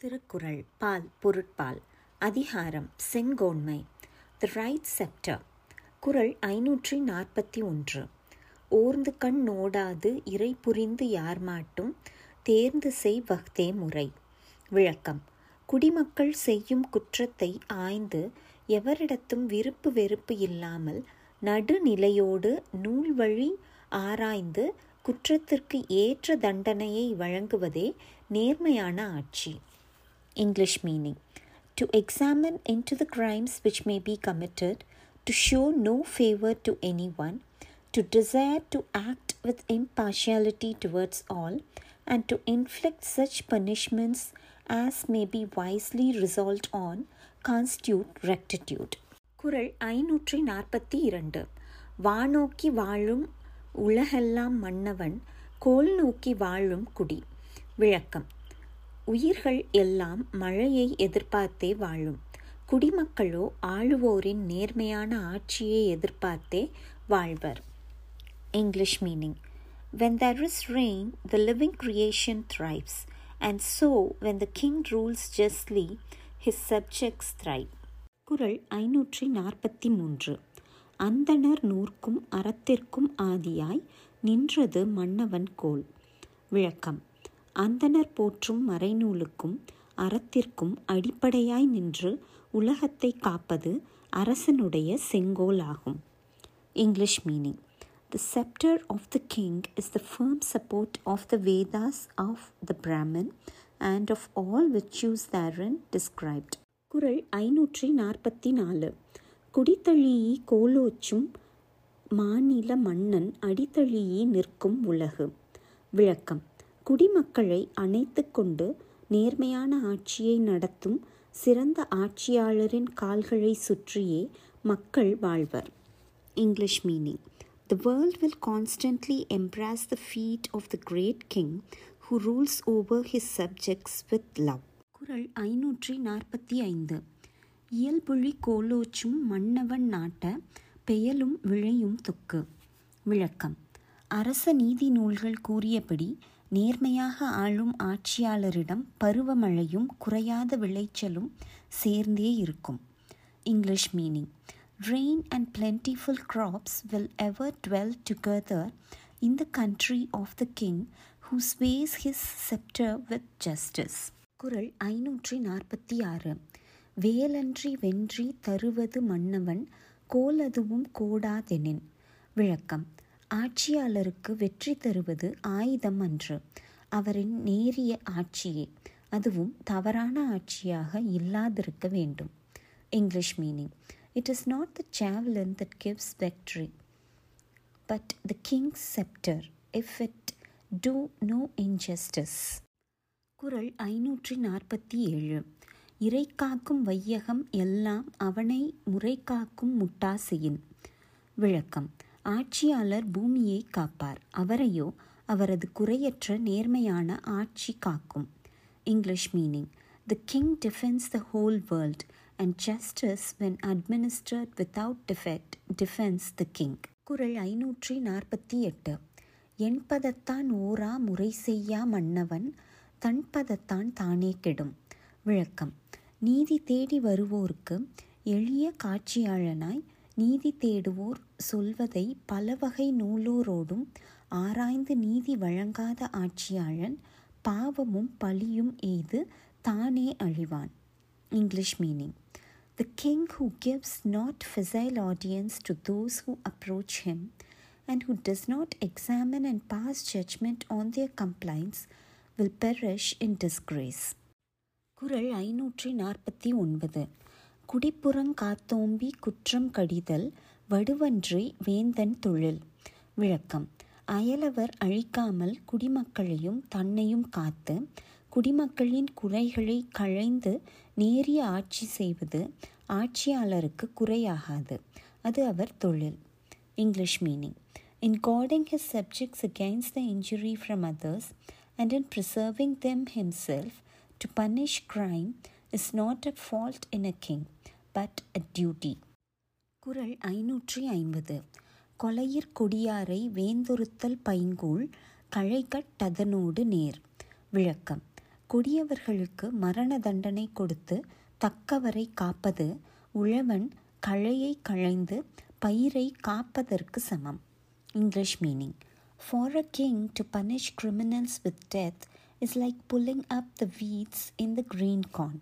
திருக்குறள் பால் பொருட்பால் அதிகாரம் செங்கோன்மை the right sceptre குரல் ஐநூற்றி நாற்பத்தி ஒன்று. ஓர்ந்து கண் நோடாது இறை புரிந்து யார் மாட்டும் தேர்ந்து செய் வக்தே முறை. விளக்கம் குடிமக்கள் செய்யும் குற்றத்தை ஆய்ந்து எவரிடத்தும் விருப்பு வெறுப்பு இல்லாமல் நடுநிலையோடு நூல் வழி ஆராய்ந்து குற்றத்திற்கு ஏற்ற தண்டனையை வழங்குவதே நேர்மையான ஆட்சி. English meaning to examine into the crimes which may be committed, to show no favor to anyone, to desire to act with impartiality towards all, and to inflict such punishments as may be wisely resolved on, constitute rectitude. குறள் ஐநூற்றி நாற்பத்தி இரண்டு வானோக்கி வாழும் உலகெல்லாம் மன்னவன் கோல் நோக்கி வாழும் குடி விளக்கம் உயிர்கள் எல்லாம் மழையை எதிர்பார்த்தே வாழும். குடிமக்களோ ஆளுவோரின் நேர்மையான ஆட்சியை எதிர்பார்த்தே வாழ்வர். English meaning When there is rain, the living creation thrives, and so when the king rules justly, his subjects thrive. குரல் ஐநூற்றி நாற்பத்தி மூன்று அந்தணர் நூற்கும் அறத்திற்கும் ஆதியாய் நின்றது மன்னவன் கோல். விளக்கம். அந்தனர் போற்றும் மறைநூலுக்கும் அறத்திற்கும் அடிப்படையாய் நின்று உலகத்தை காப்பது அரசனுடைய செங்கோல் ஆகும் English meaning the sceptre of the king is the firm support of the Vedas of the Brahman and of all virtues therein described Kural ஐநூற்றி நாற்பத்தி நாலு குடித்தழியி கோலோச்சும் மாநில மன்னன் அடித்தழியி நிற்கும் உலகு. விளக்கம். குடிமக்களை அணைத்து கொண்டு நேர்மையான ஆட்சியை நடத்தும் சிறந்த ஆட்சியாளரின் கால்களை சுற்றியே மக்கள் வாழ்வர். English meaning the world will constantly embrace the feet of the great king who rules over his subjects with love Kural ஐநூற்றி நாற்பத்தி ஐந்து. இயல்புழி கோலோச்சும் மன்னவன் நாட்ட பெயலும் விழையும் தொக்கு. விளக்கம். அரச நீதி நூல்கள் கூறியபடி நேர்மையாக ஆளும் ஆட்சியாளரிடம் பருவமழையும் குறையாத விளைச்சலும் சேர்ந்தே இருக்கும். English meaning. Rain and plentiful crops will ever dwell together in the country of the king who sways his sceptre with justice Kural ஐநூற்றி நாற்பத்தி ஆறு. வேலன்றி வென்றி தருவது மன்னவன் கோலதுவும் கோடாதெனின். விளக்கம். ஆட்சியாளருக்கு வெற்றி தருவது ஆயுதம் அன்று அவரின் நேரிய ஆட்சியே அதுவும் தவறான ஆட்சியாக இல்லாதிருக்க வேண்டும். English meaning it is not the javelin that gives victory but the king's sceptre if it do no injustice Kural ஐநூற்றி நாற்பத்தி ஏழு இறை காக்கும் வையகம் எல்லாம் அவனை முறை காக்கும் முட்டாசையின். விளக்கம். ஆட்சியாளர் பூமியை காப்பார். அவரையோ அவரது குறையற்ற நேர்மையான ஆட்சி காக்கும். English meaning the king defends the whole world and justice when administered without defect defends the king Kural ஐநூற்றி நாற்பத்தி எட்டு என்பதத்தான் ஓரா முறை செய்யா மன்னவன் தன்பதத்தான் தானே கெடும். விளக்கம். நீதி தேடி வருவோருக்கு எளிய காட்சியாளனாய் நீதி தேடுவோர் சொல்வதை பலவகை நூலோரோடும் ஆராய்ந்து நீதி வழங்காத ஆட்சியாளன் பாவமும் பழியும் எய்து தானே அழிவான். English meaning the king who gives not facile audience to those who approach him and who does not examine and pass judgement on their complaints will perish in disgrace Kural ஐநூற்றி நாற்பத்தி ஒன்பது. குடிப்புறங் காத்தோம்பி குற்றம் கடிதல் வடுவன்றி வேந்தன் தொழில். விளக்கம். அயலவர் அழிக்காமல் குடிமக்களையும் தன்னையும் காத்து குடிமக்களின் குறைகளை களைந்து நேரிய ஆட்சி செய்வது ஆட்சியாளருக்கு குறையாகாது. அது அவர் தொழில். English meaning in guarding his subjects against the injury from others and in preserving them himself to punish crime is not a fault in a king but a duty Kural ஐநூற்றி ஐம்பது கொலையிற் கொடியாரை வேந்தொருத்தல் பைங்கூழ் கழைகட்டதனோடு நேர். விளக்கம். கொடியவர்களுக்கு மரண தண்டனை கொடுத்து தக்கவரை காப்பது உழவன் களையை களைந்து பயிரை காப்பதற்கு சமம். English meaning for a king to punish criminals with death is like pulling up the weeds in the green corn